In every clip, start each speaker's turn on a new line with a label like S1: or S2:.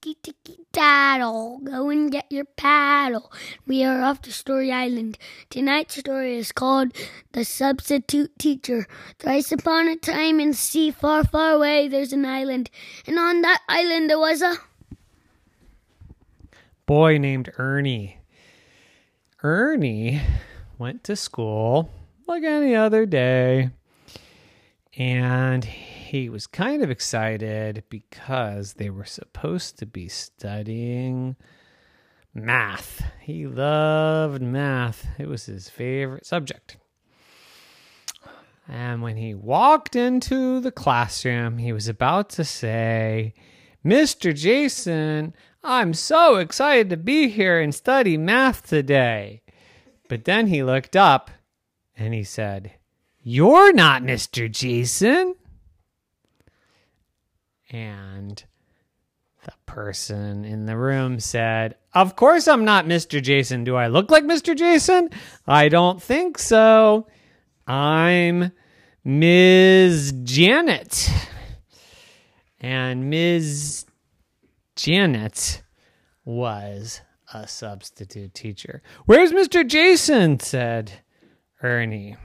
S1: ticky ticky tattle. Go and get your paddle. We are off to Story Island. Tonight's story is called The Substitute Teacher. Thrice upon a time in sea far, far away, there's an island. And on that island there was a
S2: boy named Ernie. Ernie went to school like any other day. And he was kind of excited because they were supposed to be studying math. He loved math, it was his favorite subject. And when he walked into the classroom, he was about to say, Mr. Jason, I'm so excited to be here and study math today. But then he looked up and he said, You're not Mr. Jason. And the person in the room said, Of course I'm not Mr. Jason. Do I look like Mr. Jason? I don't think so. I'm Ms. Janet. And Ms. Janet was a substitute teacher. Where's Mr. Jason? said Ernie.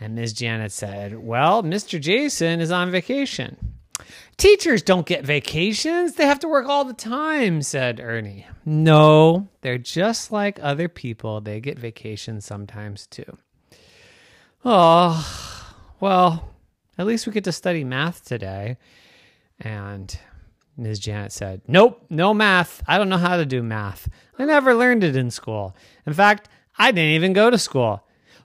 S2: And Ms. Janet said, Well, Mr. Jason is on vacation. Teachers don't get vacations. They have to work all the time, said Ernie. No, they're just like other people. They get vacations sometimes too. Oh, well, at least we get to study math today. And Ms. Janet said, Nope, no math. I don't know how to do math. I never learned it in school. In fact, I didn't even go to school.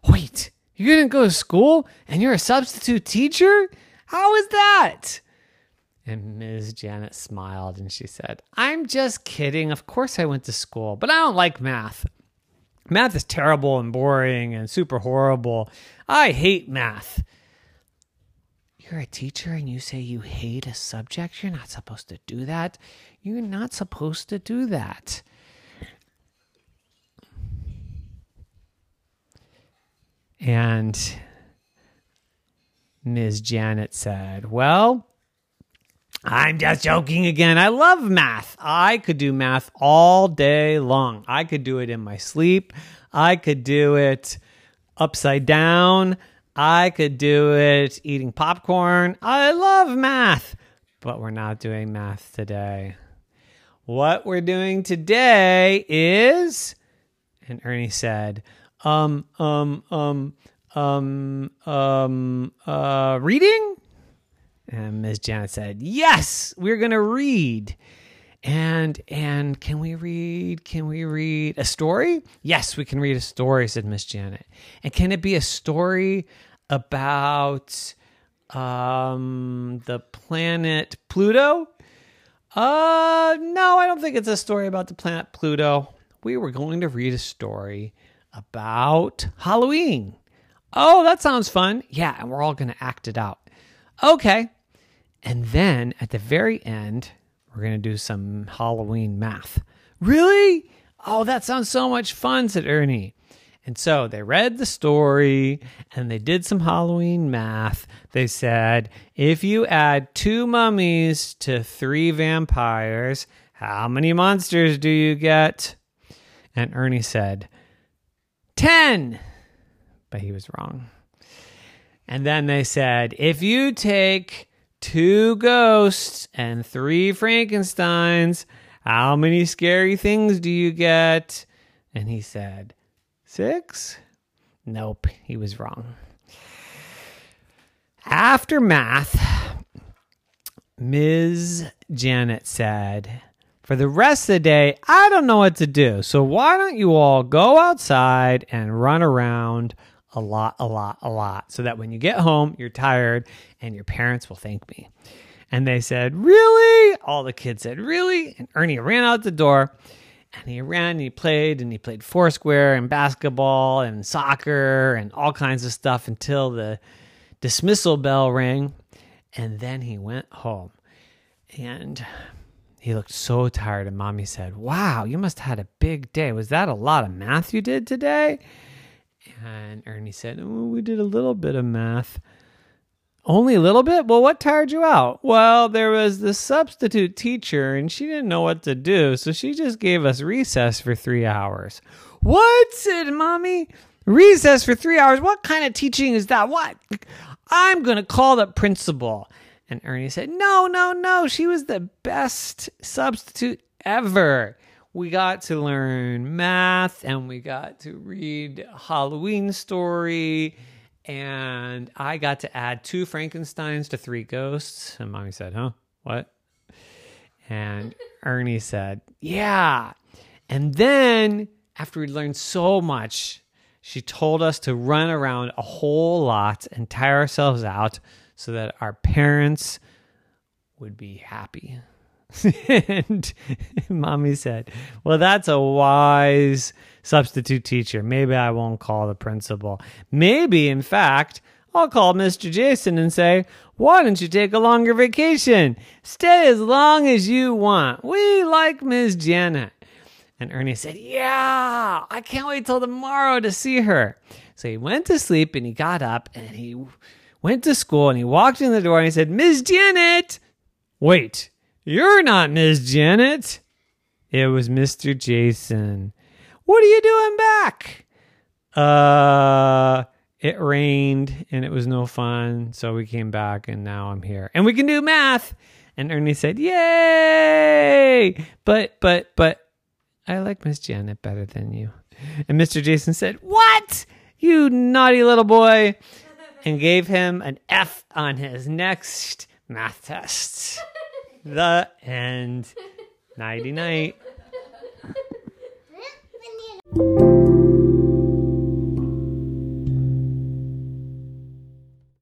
S2: Wait, you didn't go to school and you're a substitute teacher? How is that? And Ms. Janet smiled and she said, I'm just kidding. Of course I went to school, but I don't like math. Math is terrible and boring and super horrible. I hate math. You're a teacher and you say you hate a subject? You're not supposed to do that. You're not supposed to do that. And Ms. Janet said, Well, I'm just joking again. I love math. I could do math all day long. I could do it in my sleep. I could do it upside down. I could do it eating popcorn. I love math, but we're not doing math today. What we're doing today is, and Ernie said, um, um, um, um, um, uh, reading? And Ms. Janet said, Yes, we're going to read. And and can we read can we read a story? Yes, we can read a story, said Miss Janet. And can it be a story about um the planet Pluto? Uh no, I don't think it's a story about the planet Pluto. We were going to read a story about Halloween. Oh, that sounds fun. Yeah, and we're all going to act it out. Okay. And then at the very end, we're going to do some Halloween math. Really? Oh, that sounds so much fun, said Ernie. And so they read the story and they did some Halloween math. They said, if you add two mummies to three vampires, how many monsters do you get? And Ernie said, 10. But he was wrong. And then they said, if you take two ghosts and three Frankensteins. How many scary things do you get? And he said, Six? Nope, he was wrong. After math, Ms. Janet said, For the rest of the day, I don't know what to do. So why don't you all go outside and run around a lot, a lot, a lot, so that when you get home, you're tired and your parents will thank me. And they said, Really? All the kids said, Really? And Ernie ran out the door and he ran and he played and he played foursquare and basketball and soccer and all kinds of stuff until the dismissal bell rang. And then he went home and he looked so tired. And mommy said, Wow, you must have had a big day. Was that a lot of math you did today? And Ernie said, We did a little bit of math. Only a little bit? Well, what tired you out? Well, there was the substitute teacher and she didn't know what to do, so she just gave us recess for three hours. What? said Mommy. Recess for three hours? What kind of teaching is that? What? I'm going to call the principal. And Ernie said, No, no, no. She was the best substitute ever. We got to learn math and we got to read Halloween story. And I got to add two Frankensteins to three ghosts. And mommy said, Huh? What? And Ernie said, Yeah. And then after we learned so much, she told us to run around a whole lot and tire ourselves out so that our parents would be happy. and mommy said, Well, that's a wise substitute teacher. Maybe I won't call the principal. Maybe, in fact, I'll call Mr. Jason and say, Why don't you take a longer vacation? Stay as long as you want. We like Miss Janet. And Ernie said, Yeah, I can't wait till tomorrow to see her. So he went to sleep and he got up and he went to school and he walked in the door and he said, Miss Janet. Wait, you're not Miss Janet. It was Mr. Jason. What are you doing back? Uh, it rained and it was no fun. So we came back and now I'm here and we can do math. And Ernie said, Yay! But, but, but I like Miss Janet better than you. And Mr. Jason said, What? You naughty little boy. And gave him an F on his next math test. The end. Nighty night.